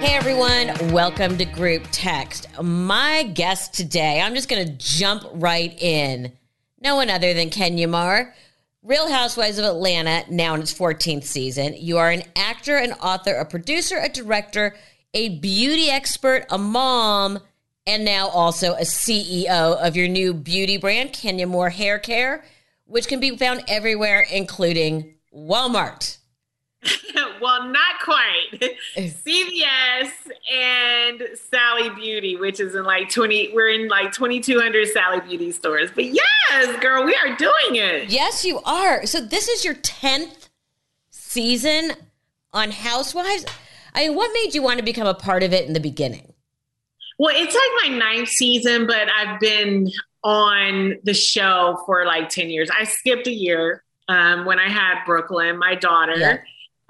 Hey everyone, welcome to Group Text. My guest today, I'm just going to jump right in. No one other than Kenya Moore, Real Housewives of Atlanta, now in its 14th season. You are an actor, an author, a producer, a director, a beauty expert, a mom, and now also a CEO of your new beauty brand, Kenya Moore Hair Care, which can be found everywhere, including Walmart. well, not quite. CVS and Sally Beauty, which is in like 20, we're in like 2,200 Sally Beauty stores. But yes, girl, we are doing it. Yes, you are. So this is your 10th season on Housewives. I mean, what made you want to become a part of it in the beginning? Well, it's like my ninth season, but I've been on the show for like 10 years. I skipped a year um, when I had Brooklyn, my daughter. Yeah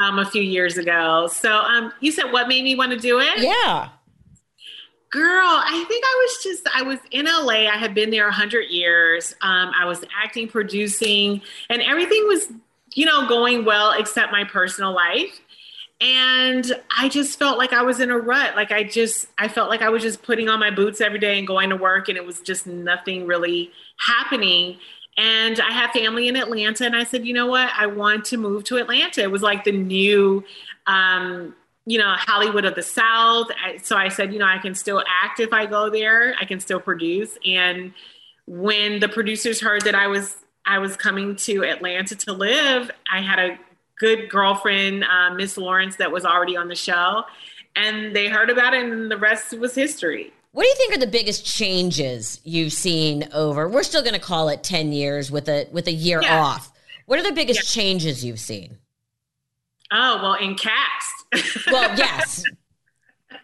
um, a few years ago. So um, you said what made me want to do it? Yeah. Girl, I think I was just, I was in LA. I had been there 100 years. Um, I was acting, producing, and everything was, you know, going well except my personal life. And I just felt like I was in a rut. Like I just, I felt like I was just putting on my boots every day and going to work, and it was just nothing really happening. And I have family in Atlanta, and I said, you know what? I want to move to Atlanta. It was like the new, um, you know, Hollywood of the South. So I said, you know, I can still act if I go there. I can still produce. And when the producers heard that I was I was coming to Atlanta to live, I had a good girlfriend, uh, Miss Lawrence, that was already on the show, and they heard about it, and the rest was history. What do you think are the biggest changes you've seen over? We're still going to call it ten years with a with a year yeah. off. What are the biggest yeah. changes you've seen? Oh well, in cast. well, yes.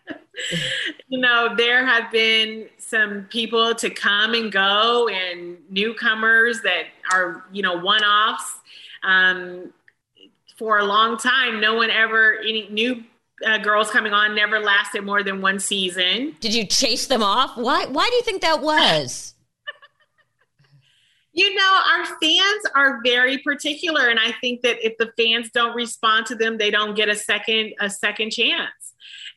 you know, there have been some people to come and go, and newcomers that are you know one offs. Um, for a long time, no one ever any new uh, girls coming on never lasted more than one season. Did you chase them off? Why? Why do you think that was? you know, our fans are very particular, and I think that if the fans don't respond to them, they don't get a second a second chance.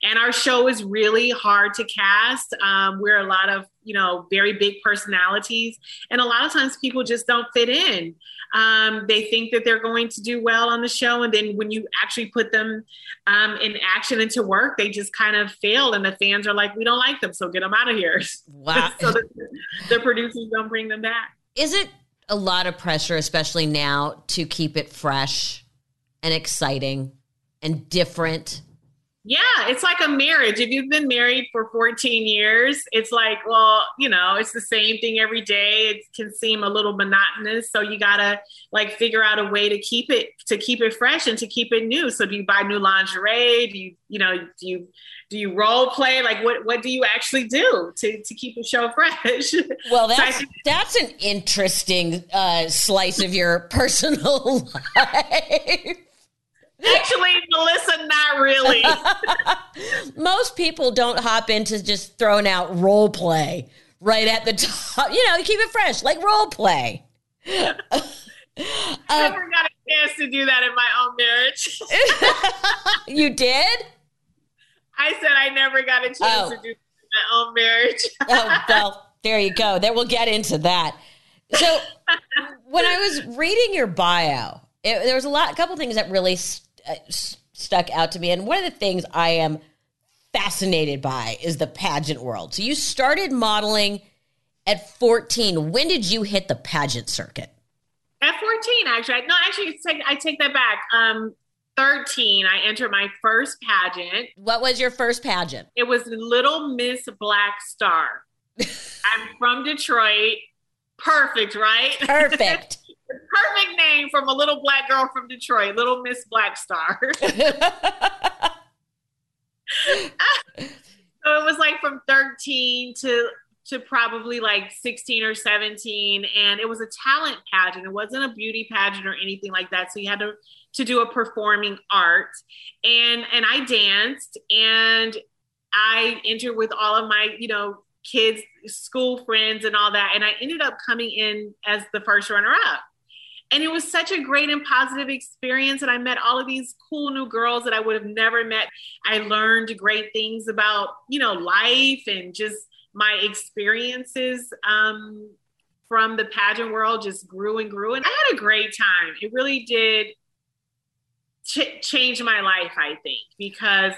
And our show is really hard to cast. Um, we're a lot of you know very big personalities, and a lot of times people just don't fit in. Um, they think that they're going to do well on the show, and then when you actually put them um, in action into work, they just kind of fail, and the fans are like, "We don't like them, so get them out of here." Wow! so the, the producers don't bring them back. Is it a lot of pressure, especially now, to keep it fresh and exciting and different? Yeah, it's like a marriage. If you've been married for 14 years, it's like, well, you know, it's the same thing every day. It can seem a little monotonous. So you gotta like figure out a way to keep it to keep it fresh and to keep it new. So do you buy new lingerie? Do you, you know, do you do you role play? Like what what do you actually do to, to keep the show fresh? Well, that's so that's an interesting uh, slice of your personal life. Actually, Melissa, not really. Most people don't hop into just throwing out role play right at the top. You know, keep it fresh, like role play. I never got a chance to do that in my own marriage. you did? I said I never got a chance oh. to do that in my own marriage. oh, well, there you go. There we'll get into that. So, when I was reading your bio, it, there was a lot, a couple things that really uh, stuck out to me. And one of the things I am fascinated by is the pageant world. So you started modeling at 14. When did you hit the pageant circuit? At 14, actually. No, actually, I take that back. Um, 13, I entered my first pageant. What was your first pageant? It was Little Miss Black Star. I'm from Detroit. Perfect, right? Perfect. perfect name from a little black girl from Detroit, Little Miss Black Star. so it was like from 13 to to probably like 16 or 17 and it was a talent pageant. It wasn't a beauty pageant or anything like that so you had to to do a performing art. And and i danced and i entered with all of my you know kids school friends and all that and i ended up coming in as the first runner up and it was such a great and positive experience and i met all of these cool new girls that i would have never met. I learned great things about you know life and just my experiences um, from the pageant world just grew and grew and i had a great time. It really did ch- change my life i think because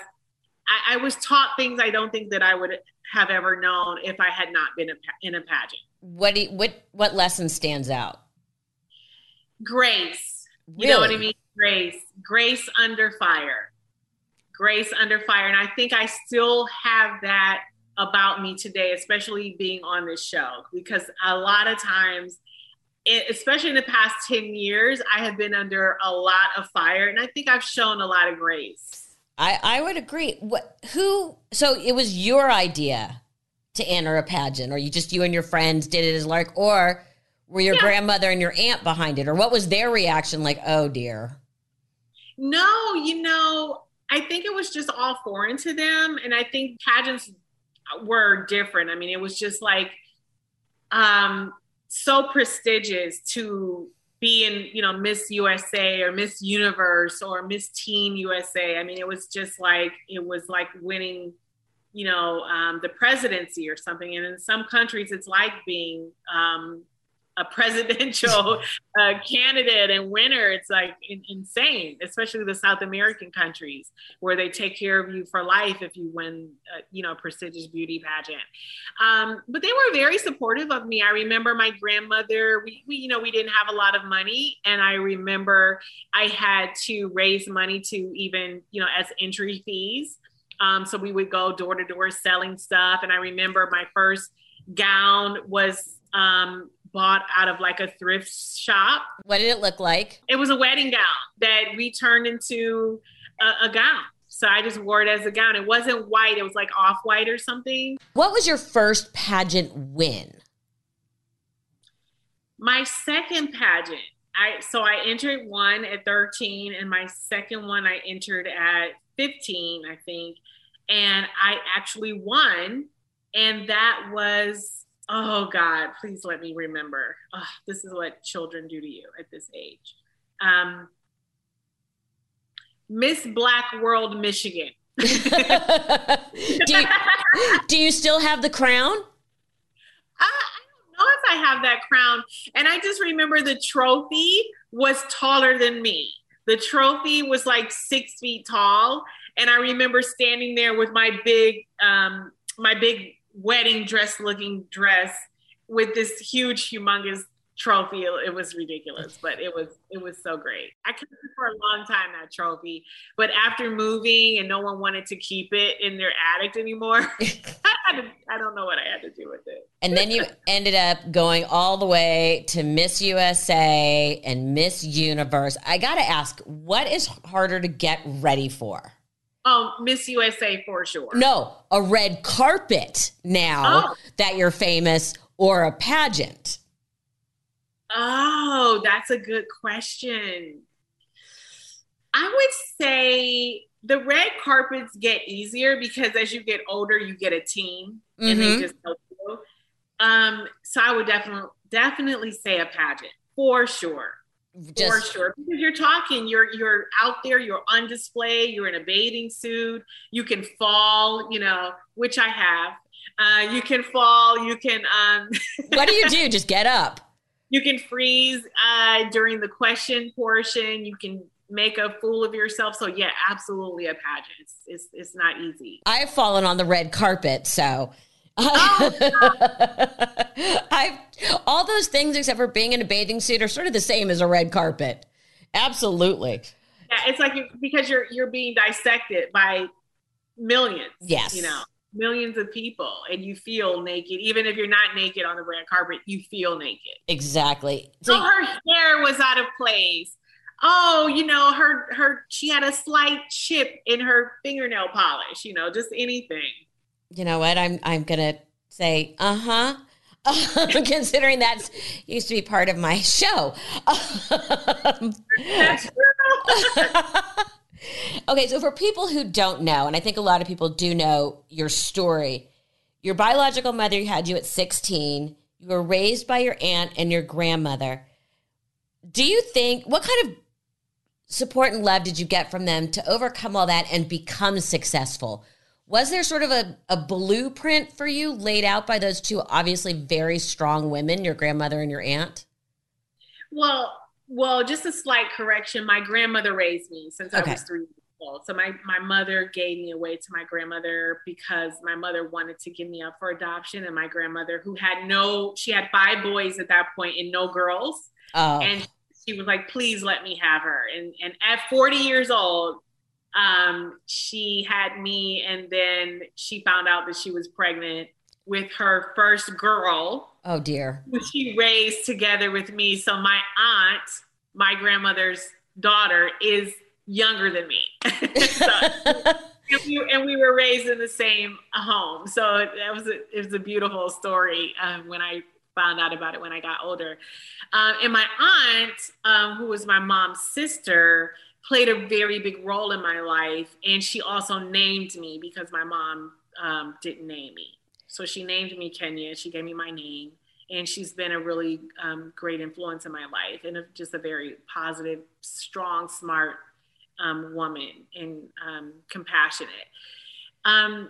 I, I, was taught things i don't think that i would have ever known if i had not been a, in a pageant. What you, what what lesson stands out grace. You know what I mean? Grace. Grace under fire. Grace under fire. And I think I still have that about me today, especially being on this show, because a lot of times, it, especially in the past 10 years, I have been under a lot of fire. And I think I've shown a lot of grace. I, I would agree. What who so it was your idea to enter a pageant, or you just you and your friends did it as lark, or were your yeah. grandmother and your aunt behind it, or what was their reaction? Like, oh dear. No, you know, I think it was just all foreign to them, and I think pageants were different. I mean, it was just like um, so prestigious to be in, you know, Miss USA or Miss Universe or Miss Teen USA. I mean, it was just like it was like winning you know um, the presidency or something and in some countries it's like being um, a presidential uh, candidate and winner. It's like in, insane, especially the South American countries where they take care of you for life if you win, uh, you know, prestigious beauty pageant. Um, but they were very supportive of me. I remember my grandmother. We, we, you know, we didn't have a lot of money, and I remember I had to raise money to even, you know, as entry fees. Um, so we would go door to door selling stuff, and I remember my first gown was um, bought out of like a thrift shop. What did it look like? It was a wedding gown that we turned into a, a gown. So I just wore it as a gown. It wasn't white, it was like off white or something. What was your first pageant win? My second pageant. I so I entered one at 13 and my second one I entered at 15, I think. And I actually won and that was oh God, please let me remember. Oh, this is what children do to you at this age. Um, Miss Black World Michigan. do, you, do you still have the crown? I, I don't know if I have that crown. And I just remember the trophy was taller than me. The trophy was like six feet tall. And I remember standing there with my big, um, my big wedding dress looking dress with this huge, humongous trophy. It was ridiculous, but it was it was so great. I kept it for a long time that trophy, but after moving and no one wanted to keep it in their attic anymore, I, to, I don't know what I had to do with it. And then you ended up going all the way to Miss USA and Miss Universe. I got to ask, what is harder to get ready for? Oh, Miss USA for sure. No, a red carpet now oh. that you're famous or a pageant. Oh, that's a good question. I would say the red carpets get easier because as you get older, you get a team mm-hmm. and they mm-hmm. just help you. Um, so I would definitely definitely say a pageant for sure. Just, for sure because you're talking you're you're out there you're on display you're in a bathing suit you can fall you know which i have. Uh, you can fall you can um what do you do? Just get up. You can freeze uh, during the question portion. You can make a fool of yourself. So yeah absolutely a pageant. It's, it's, it's not easy. I've fallen on the red carpet so Oh, I all those things except for being in a bathing suit are sort of the same as a red carpet. Absolutely. Yeah, it's like because you're you're being dissected by millions. Yes. You know, millions of people and you feel naked even if you're not naked on the red carpet, you feel naked. Exactly. So, so her hair was out of place. Oh, you know, her her she had a slight chip in her fingernail polish, you know, just anything you know what? I'm I'm gonna say, uh huh. considering that used to be part of my show. okay, so for people who don't know, and I think a lot of people do know your story, your biological mother had you at 16. You were raised by your aunt and your grandmother. Do you think, what kind of support and love did you get from them to overcome all that and become successful? Was there sort of a, a blueprint for you laid out by those two obviously very strong women, your grandmother and your aunt? Well, well, just a slight correction. My grandmother raised me since okay. I was three years old. So my, my mother gave me away to my grandmother because my mother wanted to give me up for adoption. And my grandmother, who had no, she had five boys at that point and no girls. Oh. And she was like, please let me have her. And, and at 40 years old, um, she had me, and then she found out that she was pregnant with her first girl. Oh dear. She raised together with me. So my aunt, my grandmother's daughter, is younger than me. so, and, we, and, we, were raised in the same home. So that was a, it was a beautiful story um, when I found out about it when I got older. Um, and my aunt, um, who was my mom's sister, played a very big role in my life. And she also named me because my mom um, didn't name me. So she named me Kenya. She gave me my name. And she's been a really um, great influence in my life and a, just a very positive, strong, smart um, woman and um, compassionate. Um,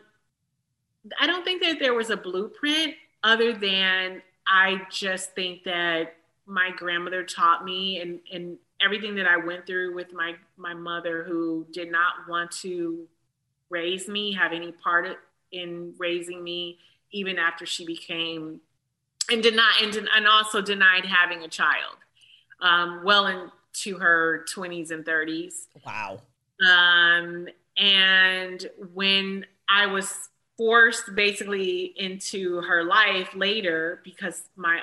I don't think that there was a blueprint other than I just think that my grandmother taught me and, and everything that I went through with my my mother, who did not want to raise me, have any part in raising me, even after she became and did not and, and also denied having a child, um, well into her twenties and thirties. Wow. Um, and when I was forced basically into her life later because my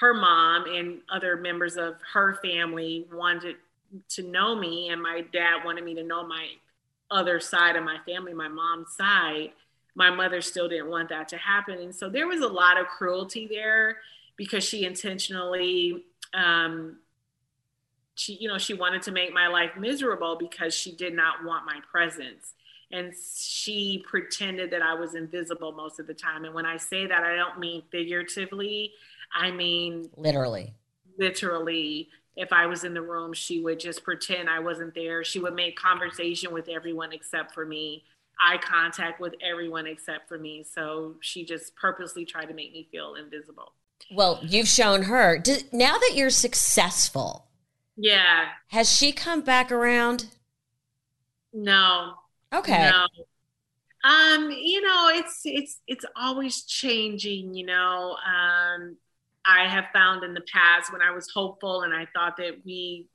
her mom and other members of her family wanted to know me, and my dad wanted me to know my other side of my family, my mom's side. My mother still didn't want that to happen. And so there was a lot of cruelty there because she intentionally, um, she, you know, she wanted to make my life miserable because she did not want my presence. And she pretended that I was invisible most of the time. And when I say that, I don't mean figuratively. I mean, literally. Literally. If I was in the room, she would just pretend I wasn't there. She would make conversation with everyone except for me, eye contact with everyone except for me. So she just purposely tried to make me feel invisible. Well, you've shown her. now that you're successful, yeah. Has she come back around? No. Okay. No. Um, you know, it's it's it's always changing, you know. Um, I have found in the past when I was hopeful and I thought that we,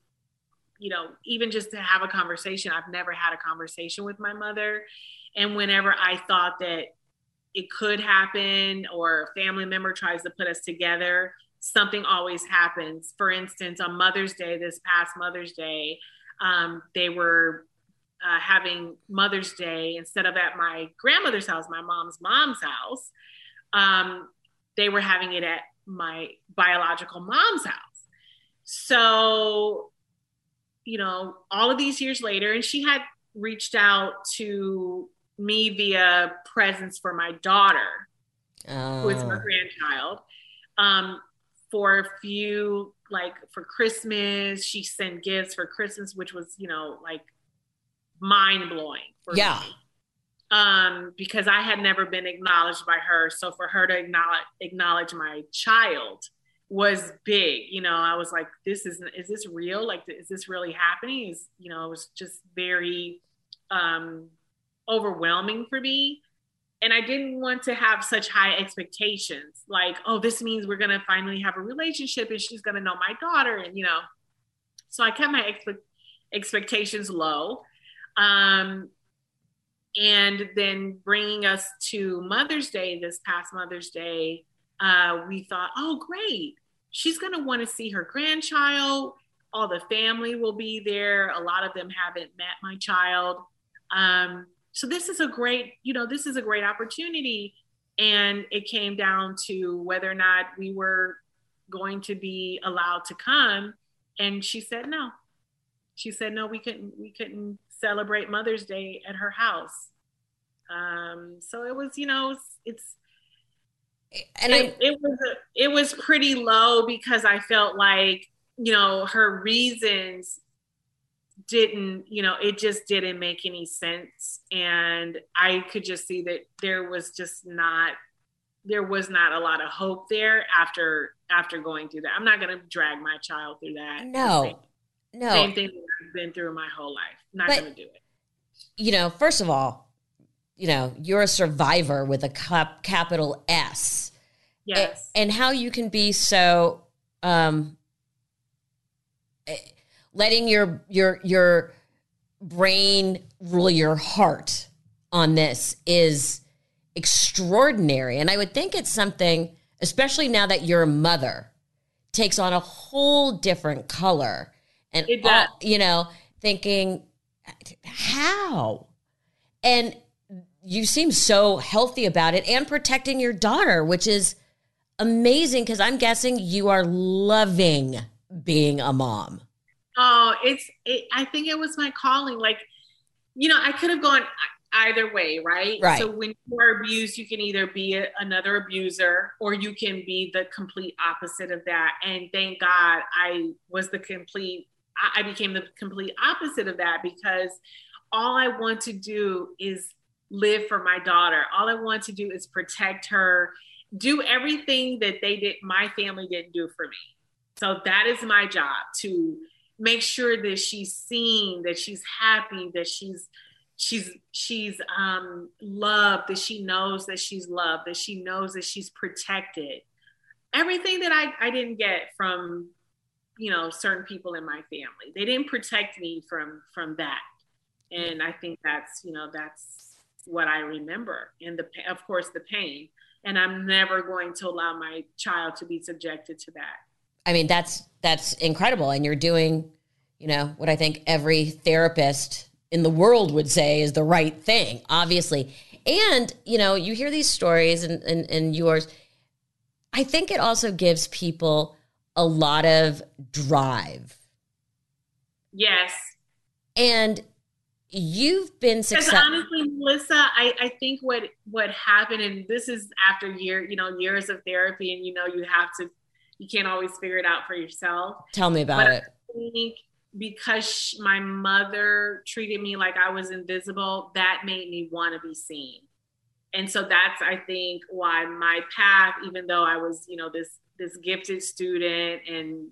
you know, even just to have a conversation, I've never had a conversation with my mother. And whenever I thought that it could happen or a family member tries to put us together, something always happens. For instance, on Mother's Day, this past Mother's Day, um, they were uh, having Mother's Day instead of at my grandmother's house, my mom's mom's house. Um, they were having it at my biological mom's house. So, you know, all of these years later, and she had reached out to me via presents for my daughter, oh. who is my grandchild. Um, for a few, like for Christmas, she sent gifts for Christmas, which was, you know, like mind blowing. yeah. Me um, because I had never been acknowledged by her. So for her to acknowledge acknowledge my child was big. You know, I was like, "This is is this real? Like, is this really happening?" Is you know, it was just very um, overwhelming for me. And I didn't want to have such high expectations, like, "Oh, this means we're gonna finally have a relationship, and she's gonna know my daughter," and you know. So I kept my expe- expectations low. Um, and then bringing us to Mother's Day, this past Mother's Day, uh, we thought, oh, great. She's going to want to see her grandchild. All the family will be there. A lot of them haven't met my child. Um, so this is a great, you know, this is a great opportunity. And it came down to whether or not we were going to be allowed to come. And she said no. She said no, we couldn't we couldn't celebrate Mother's Day at her house. Um, so it was, you know, it's, and it, I, it was a, it was pretty low because I felt like you know her reasons didn't you know it just didn't make any sense and I could just see that there was just not there was not a lot of hope there after after going through that. I'm not going to drag my child through that. No, no, same thing I've been through my whole life. Not going to do it. You know, first of all, you know, you're a survivor with a cap, capital S. Yes. And, and how you can be so um, eh, letting your your your brain rule your heart on this is extraordinary. And I would think it's something, especially now that you're mother, takes on a whole different color. And all, you know, thinking, how? And you seem so healthy about it and protecting your daughter, which is amazing because I'm guessing you are loving being a mom. Oh, it's, it, I think it was my calling. Like, you know, I could have gone either way, right? Right. So when you are abused, you can either be a, another abuser or you can be the complete opposite of that. And thank God I was the complete, I became the complete opposite of that because all I want to do is live for my daughter. All I want to do is protect her, do everything that they did, my family didn't do for me. So that is my job to make sure that she's seen, that she's happy, that she's she's she's um loved, that she knows that she's loved, that she knows that she's protected. Everything that I, I didn't get from you know certain people in my family. They didn't protect me from from that. And I think that's, you know, that's what I remember, and the of course the pain. And I'm never going to allow my child to be subjected to that. I mean, that's that's incredible, and you're doing, you know, what I think every therapist in the world would say is the right thing, obviously. And you know, you hear these stories, and and, and yours. I think it also gives people a lot of drive. Yes. And you've been successful. honestly, Melissa, I, I think what what happened, and this is after year, you know, years of therapy, and you know, you have to, you can't always figure it out for yourself. Tell me about but it. I think because my mother treated me like I was invisible, that made me want to be seen. And so that's, I think, why my path, even though I was, you know, this this gifted student and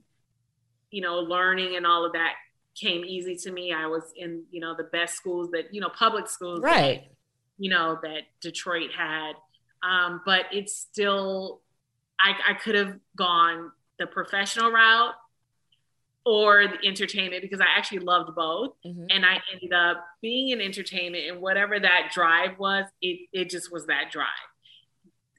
you know learning and all of that came easy to me. I was in, you know, the best schools that, you know, public schools. Right. That, you know, that Detroit had. Um, but it's still, I, I could have gone the professional route or the entertainment because I actually loved both. Mm-hmm. And I ended up being in entertainment and whatever that drive was, it, it just was that drive.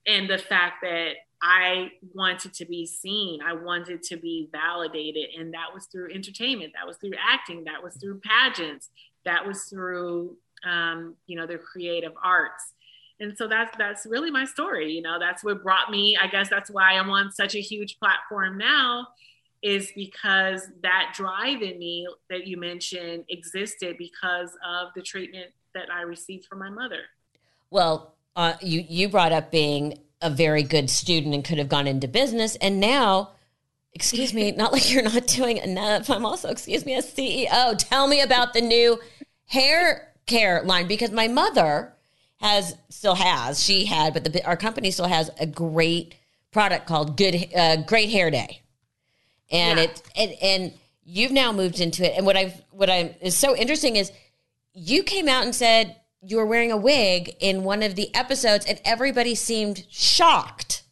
And the fact that I wanted to be seen. I wanted to be validated. And that was through entertainment, that was through acting, that was through pageants, that was through, um, you know, the creative arts. And so that's that's really my story. You know, that's what brought me. I guess that's why I'm on such a huge platform now, is because that drive in me that you mentioned existed because of the treatment that I received from my mother. Well, uh, you you brought up being a very good student and could have gone into business. And now, excuse me, not like you're not doing enough. I'm also, excuse me, a CEO. Tell me about the new hair care line because my mother has still has she had, but the our company still has a great product called Good uh, Great Hair Day, and yeah. it and, and you've now moved into it. And what I've what I is so interesting is you came out and said you were wearing a wig in one of the episodes and everybody seemed shocked.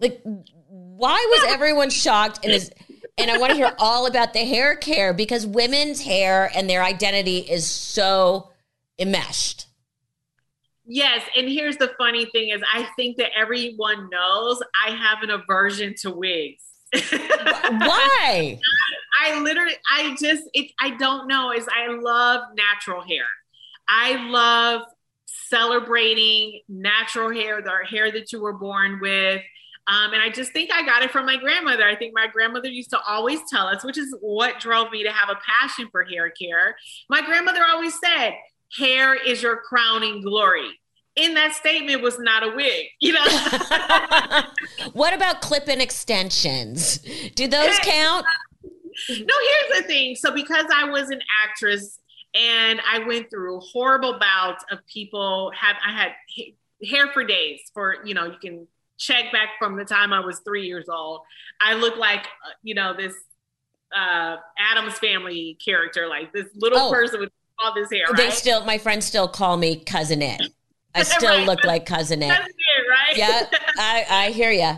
Like, why was everyone shocked? And is and I want to hear all about the hair care because women's hair and their identity is so enmeshed. Yes, and here's the funny thing is I think that everyone knows I have an aversion to wigs. Why? I, literally I just it I don't know is I love natural hair. I love celebrating natural hair, the hair that you were born with. Um, and I just think I got it from my grandmother. I think my grandmother used to always tell us, which is what drove me to have a passion for hair care. My grandmother always said, hair is your crowning glory. In that statement was not a wig, you know. what about clip-in extensions? Do those count? No, here's the thing. So because I was an actress and I went through horrible bouts of people have I had hair for days for you know you can check back from the time I was three years old. I look like uh, you know this uh Addams family character, like this little oh, person with all this hair. Right? They still, my friends still call me cousin Itt. I still right. look like cousin Itt. Cousin Itt, right? Yeah, I I hear you.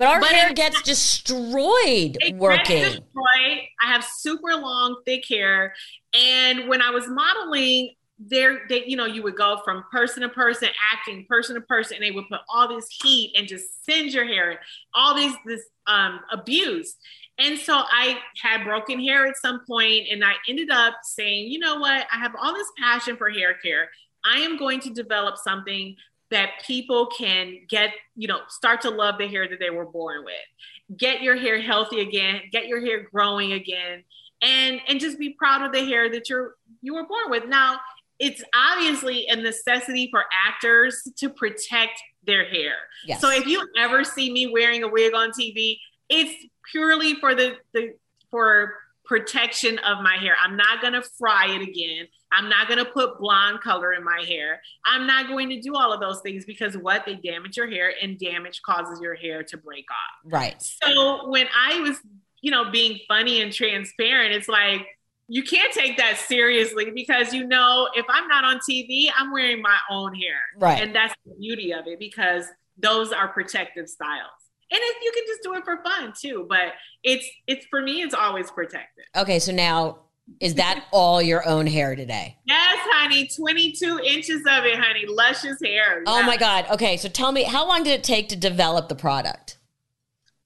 But our but hair gets destroyed working. Gets destroyed. I have super long, thick hair, and when I was modeling, there, they, you know, you would go from person to person, acting person to person, and they would put all this heat and just singe your hair, all these this um, abuse. And so I had broken hair at some point, and I ended up saying, you know what? I have all this passion for hair care. I am going to develop something that people can get, you know, start to love the hair that they were born with. Get your hair healthy again, get your hair growing again, and and just be proud of the hair that you're you were born with. Now, it's obviously a necessity for actors to protect their hair. Yes. So if you ever see me wearing a wig on TV, it's purely for the, the for protection of my hair. I'm not going to fry it again. I'm not going to put blonde color in my hair. I'm not going to do all of those things because what they damage your hair and damage causes your hair to break off. Right. So when I was, you know, being funny and transparent, it's like you can't take that seriously because you know if I'm not on TV, I'm wearing my own hair. Right. And that's the beauty of it because those are protective styles and if you can just do it for fun too but it's it's for me it's always protected. Okay so now is that all your own hair today? Yes honey 22 inches of it honey luscious hair. Oh my god. Okay so tell me how long did it take to develop the product?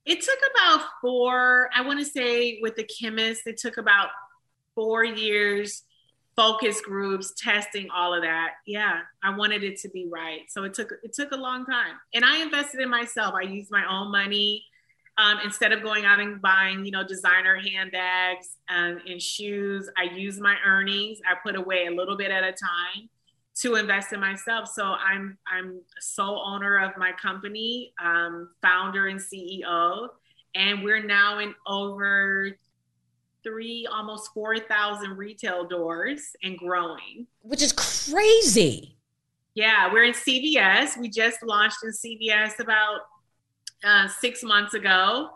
It took about four i want to say with the chemist it took about four years focus groups, testing, all of that. Yeah, I wanted it to be right. So it took it took a long time, and I invested in myself. I used my own money um, instead of going out and buying, you know, designer handbags and, and shoes. I used my earnings. I put away a little bit at a time to invest in myself. So I'm I'm sole owner of my company, um, founder and CEO, and we're now in over three, almost 4,000 retail doors and growing. Which is crazy. Yeah, we're in CVS. We just launched in CVS about uh, six months ago.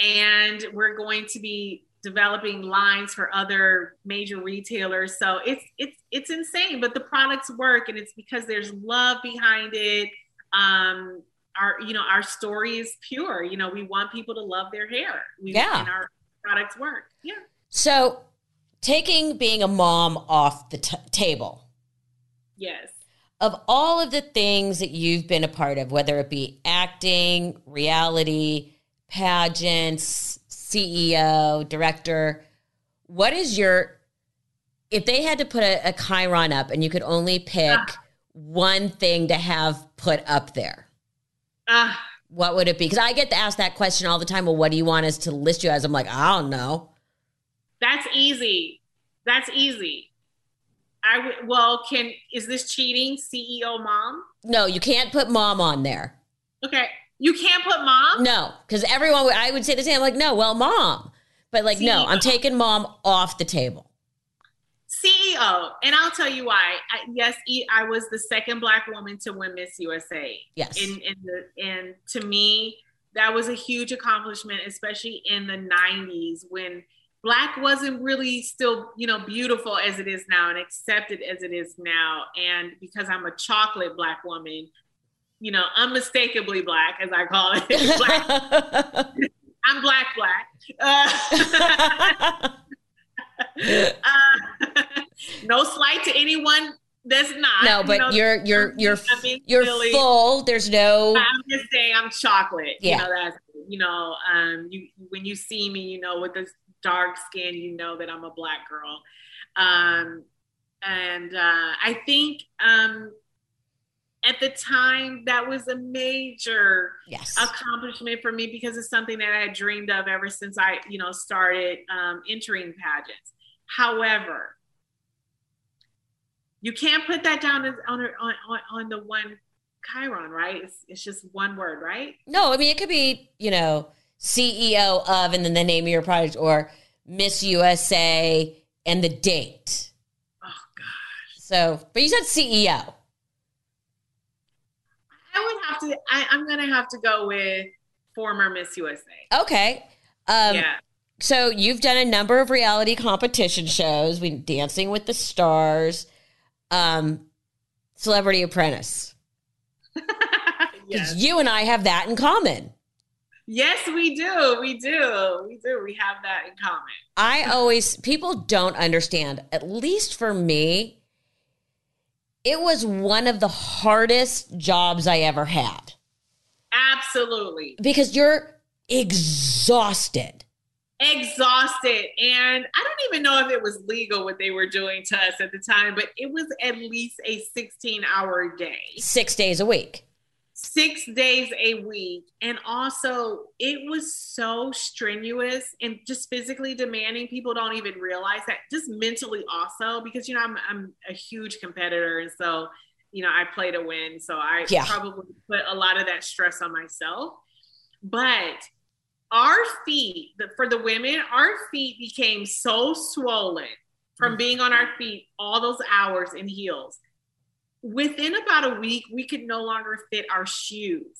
And we're going to be developing lines for other major retailers. So it's it's it's insane, but the products work and it's because there's love behind it. Um our you know our story is pure. You know, we want people to love their hair. We, yeah. Our products work. Yeah. So, taking being a mom off the t- table. Yes. Of all of the things that you've been a part of, whether it be acting, reality, pageants, CEO, director, what is your if they had to put a, a chyron up and you could only pick uh, one thing to have put up there? Uh, what would it be? Because I get to ask that question all the time. Well, what do you want us to list you as? I'm like, I don't know. That's easy. That's easy. I w- well, can is this cheating? CEO mom? No, you can't put mom on there. Okay, you can't put mom. No, because everyone I would say the same. I'm like, no, well, mom, but like, CEO. no, I'm taking mom off the table. CEO, and I'll tell you why. I, yes, I was the second Black woman to win Miss USA. Yes, and and, the, and to me, that was a huge accomplishment, especially in the '90s when Black wasn't really still, you know, beautiful as it is now and accepted as it is now. And because I'm a chocolate Black woman, you know, unmistakably Black, as I call it, black. I'm Black Black. Uh, uh, no slight to anyone that's not. No, but you know, you're you're you're you're silly. full. There's no. I'm just saying I'm chocolate. Yeah. You know that's you know um you when you see me you know with this dark skin you know that I'm a black girl. Um and uh, I think um, at the time that was a major yes. accomplishment for me because it's something that I had dreamed of ever since I, you know, started um, entering pageants. However, you can't put that down on on on, on the one chyron, right? It's, it's just one word, right? No, I mean it could be, you know, CEO of and then the name of your project or Miss USA and the date. Oh gosh. So, but you said CEO. I would have to. I, I'm gonna have to go with former Miss USA. Okay. Um, yeah. So you've done a number of reality competition shows. We Dancing with the Stars, um, Celebrity Apprentice. yes. You and I have that in common. Yes, we do. We do. We do. We have that in common. I always people don't understand. At least for me, it was one of the hardest jobs I ever had Absolutely. because you're exhausted. Exhausted. And I don't even know if it was legal what they were doing to us at the time, but it was at least a 16 hour day. Six days a week. Six days a week. And also, it was so strenuous and just physically demanding. People don't even realize that, just mentally, also, because, you know, I'm, I'm a huge competitor. And so, you know, I play to win. So I Yeah. probably put a lot of that stress on myself. But our feet, the, for the women, our feet became so swollen from mm. being on our feet all those hours in heels within about a week, we could no longer fit our shoes.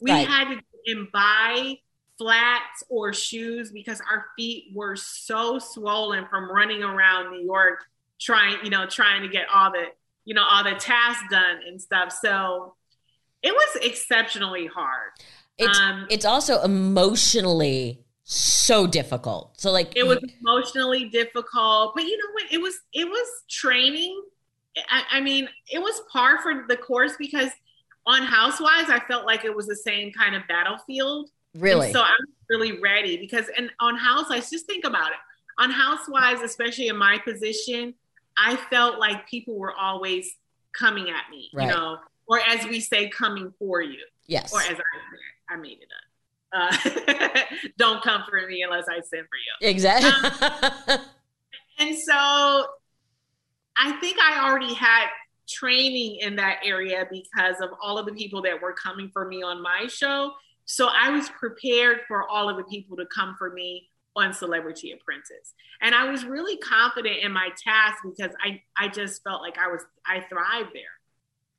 We Right. had to and buy flats or shoes because our feet were so swollen from running around New York trying, you know, trying to get all the, you know, all the tasks done and stuff. So it was exceptionally hard. It's Um, it's also emotionally so difficult. So like it was emotionally difficult but you know what it was it was training I, I mean it was par for the course because on housewives i felt like it was the same kind of battlefield really And so I'm really ready because and on housewives just think about it on housewives especially in my position i felt like people were always coming at me Right. you know or as we say coming for you yes. or as i said i made it up uh, don't come for me unless i send for you Exactly. and so I think I already had training in that area because of all of the people that were coming for me on my show. So I was prepared for all of the people to come for me on Celebrity Apprentice. And I was really confident in my task because I, I just felt like I was I thrived there.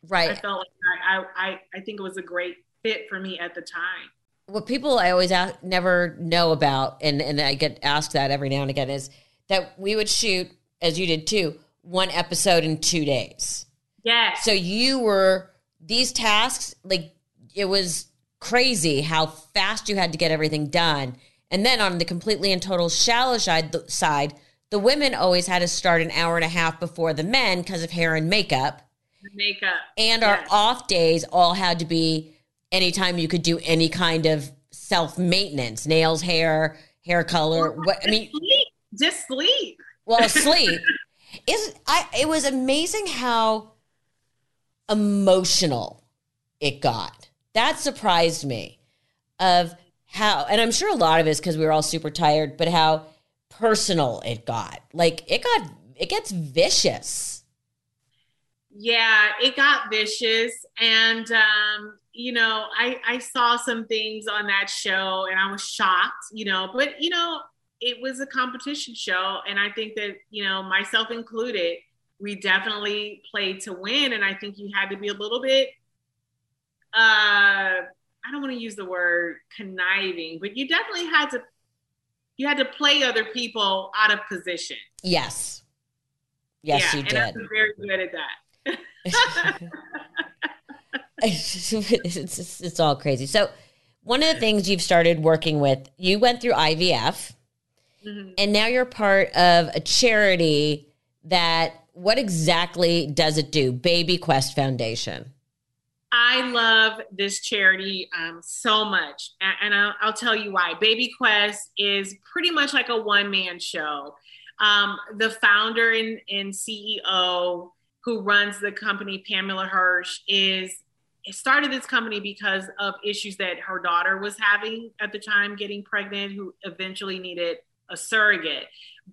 Right. I felt like I, I I think it was a great fit for me at the time. What people I always ask, never know about, and and I get asked that every now and again is that we would shoot as you did too one episode in two days. Yes. So you were these tasks like it was crazy how fast you had to get everything done. And then on the completely and total shallow side, the, side, the women always had to start an hour and a half before the men because of hair and makeup. makeup. And our off days all had to be anytime you could do any kind of self maintenance, nails, hair, hair color. What I mean, sleep. Just sleep. well, sleep is I. It was amazing how emotional it got. That surprised me. Of how, and I'm sure a lot of it is because we were all super tired, but how personal it got. Like it got, it gets vicious. yeah it got vicious and um you know i i saw some things on that show and i was shocked you know but you know it was a competition show and i think that you know myself included we definitely played to win and i think you had to be a little bit uh i don't want to use the word conniving but you definitely had to you had to play other people out of position Yes. Yes, yeah, you and did. was very good at that it's, it's, it's all crazy. So, one of the things you've started working with, you went through IVF, Mhm. and now you're part of a charity that, what exactly does it do? Baby Quest Foundation. I love this charity um, so much, and, and I'll, I'll tell you why. Baby Quest is pretty much like a one man show. Um, the founder and, and CEO who runs the company, Pamela Hirsch, is started this company because of issues that her daughter was having at the time getting pregnant, who eventually needed a surrogate.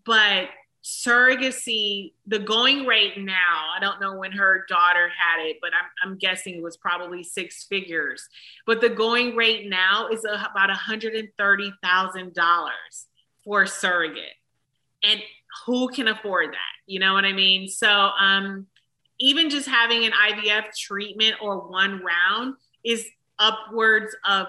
But surrogacy, the going rate now, I don't know when her daughter had it, but I'm, I'm guessing it was probably six figures. But the going rate now is about $130,000 for a surrogate. And who can afford that? You know what I mean? So, um, even just having an IVF treatment or one round is upwards of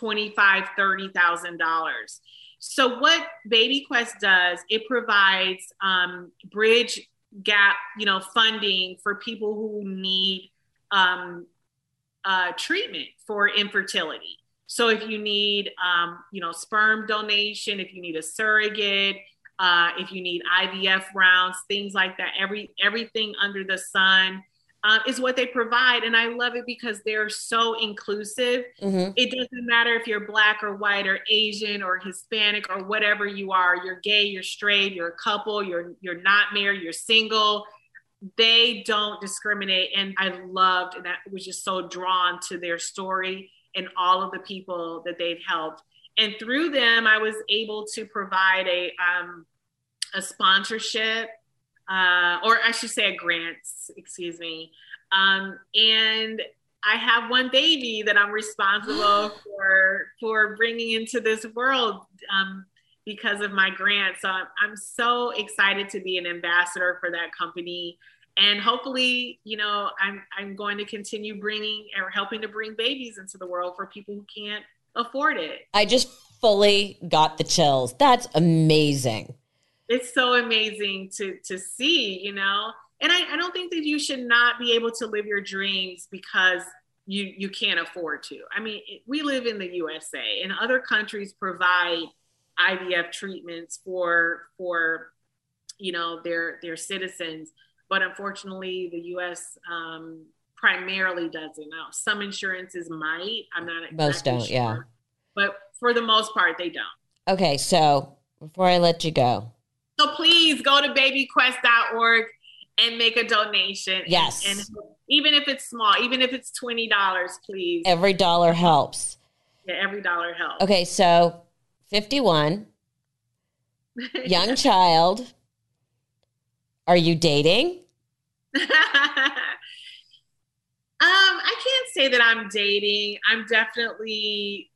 $25,000, $30,000. So what Baby Quest does, it provides um, bridge gap, you know, funding for people who need um, uh, treatment for infertility. So if you need, um, you know, sperm donation, if you need a surrogate, uh, if you need IVF rounds, things like that. Every everything under the sun uh, is what they provide, and I love it because they're so inclusive. Mm-hmm. It doesn't matter if you're black or white or Asian or Hispanic or whatever you are. You're gay, you're straight, you're a couple, you're you're not married, you're single. They don't discriminate, and I loved and I was just so drawn to their story and all of the people that they've helped and through them i was able to provide a um, a sponsorship, uh, or I should say a grant, excuse me. Um, and I have one baby that I'm responsible for for bringing into this world um, because of my grant. So I'm, I'm so excited to be an ambassador for that company, and hopefully, you know, I'm I'm going to continue bringing or helping to bring babies into the world for people who can't afford it. I just fully got the chills. That's amazing it's so amazing to to see, you know. And I, I don't think that you should not be able to live your dreams because you you can't afford to. I mean, we live in the USA, and other countries provide IVF treatments for for you know their their citizens, but unfortunately, the U.S. Um, primarily doesn't. Now, some insurances might. I'm not exactly most don't. Sure, yeah, but for the most part, they don't. Okay, so before I let you go, so please go to babyquest.org and make a donation. Yes. And, and even if it's small, even if it's $20, please. Every dollar helps. Yeah, every dollar helps. Okay, so 51, young child. Are you dating? um, I can't say that I'm dating. I'm definitely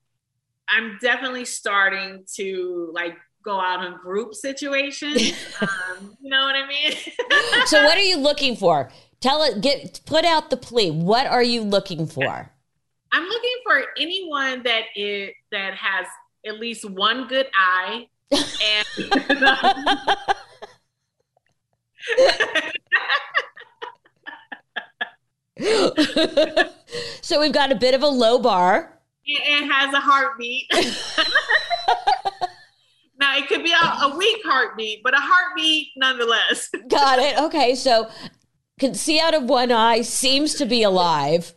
I'm definitely starting to like go out on group situations. um, you know what I mean? so, what are you looking for? Tell it. Get put out the plea. What are you looking for? I'm looking for anyone that is that has at least one good eye and. so we've got a bit of a low bar. It has a heartbeat. Now it could be a, a weak heartbeat, but a heartbeat nonetheless. Got it. Okay, so can see out of one eye, seems to be alive.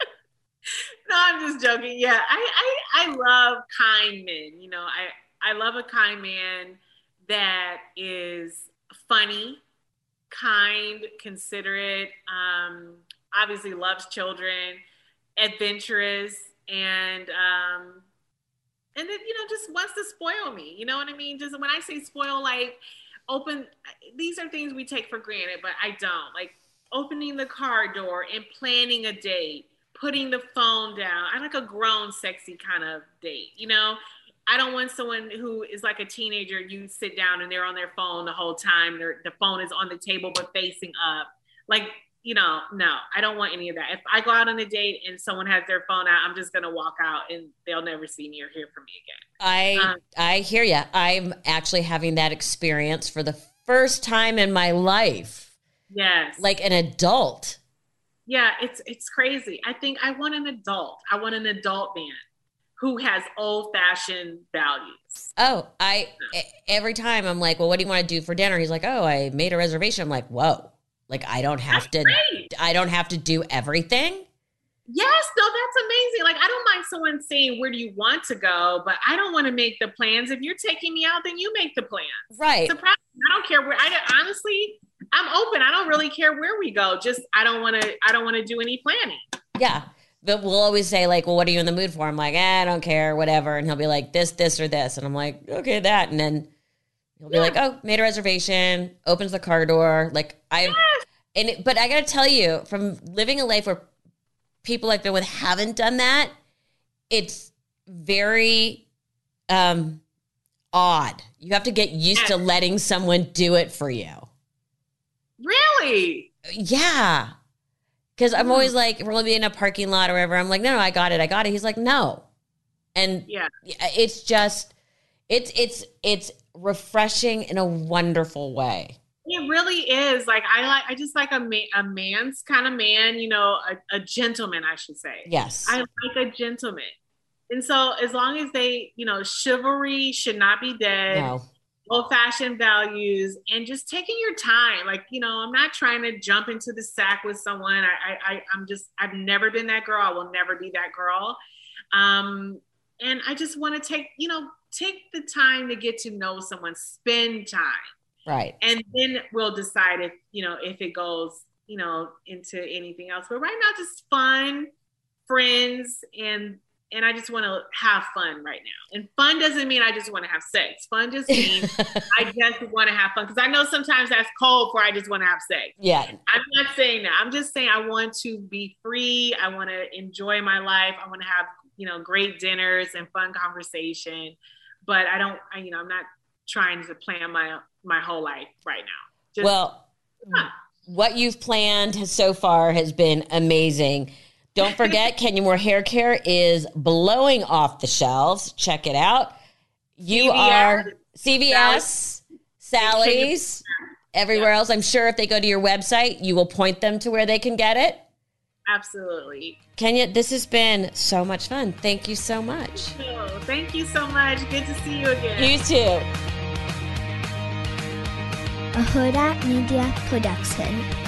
no, I'm just joking. Yeah, I, I I love kind men. You know, I I love a kind man that is funny, kind, considerate. Um, obviously loves children, adventurous, and um, and then you know just wants to spoil me you know what i mean? Just when i say spoil like open these are things we take for granted but i don't. Like opening the car door and planning a date putting the phone down. I like a grown sexy kind of date you know? I don't want someone who is like a teenager you sit down and they're on their phone the whole time Their the phone is on the table but facing up. Like you know, no, I don't want any of that. If I go out on a date and someone has their phone out, I'm just gonna walk out and they'll never see me or hear from me again. I um, I hear you. I'm actually having that experience for the first time in my life. Yes, like an adult. Yeah, it's it's crazy. I think I want an adult. I want an adult man who has old fashioned values. Oh, I every time I'm like, well, what do you want to do for dinner? He's like, oh, I made a reservation. I'm like, whoa like I don't have That's to great. I don't have to do everything. Yes, no, that's amazing. Like I don't mind someone saying where do you want to go, but I don't want to make the plans. If you're taking me out, then you make the plans. Right. Surprise. I don't care where I honestly I'm open. I don't really care where we go. Just I don't want to I don't want to do any planning. Yeah. But we'll always say, like, well, what are you in the mood for? I'm like, eh, I don't care, whatever. And he'll be like, this, this, or this. And I'm like, okay, that. And then he'll be Yeah. like, oh, made a reservation, opens the car door. Like, I, Yes. And it, but I got to tell you, from living a life where people I've been with haven't done that, it's very um, odd. You have to get used to letting someone do it for you. Really? Yeah. Because I'm Hmm. always like, we'll be in a parking lot or whatever. I'm like, no, no, I got it. I got it. He's like, no. And Yeah. it's just, it's, it's, it's refreshing in a wonderful way. It really is. Like I like I just like a man, a man's kind of man, you know, a, a gentleman, I should say. Yes. I like a gentleman. And so as long as they, you know, chivalry should not be dead. no. old fashioned values and just taking your time. Like, you know, I'm not trying to jump into the sack with someone. I, I, I I'm just, I've never been that girl. I will never be that girl. Um, and I just want to take, you know, take the time to get to know someone, spend time, Right. and then we'll decide if, you know, if it goes, you know, into anything else. But right now, just fun, friends, and and I just want to have fun right now. And fun doesn't mean I just want to have sex. Fun just means I just want to have fun because I know sometimes that's cold for I just want to have sex. yeah. I'm not saying that. I'm just saying I want to be free. I want to enjoy my life. I want to have you know great dinners and fun conversation. But I don't. I, you know, I'm not trying to plan my my whole life right now. Just, Well, Huh. what you've planned so far has been amazing. Don't forget, Kenya Moore Hair Care is blowing off the shelves. Check it out. You CVS, are CVS, Sally's, everywhere else. I'm sure if they go to your website, you will point them to where they can get it. Absolutely. Kenya, this has been so much fun. Thank you so much. So, thank you so much. Good to see you again. You too. a Hurrdat Media Production.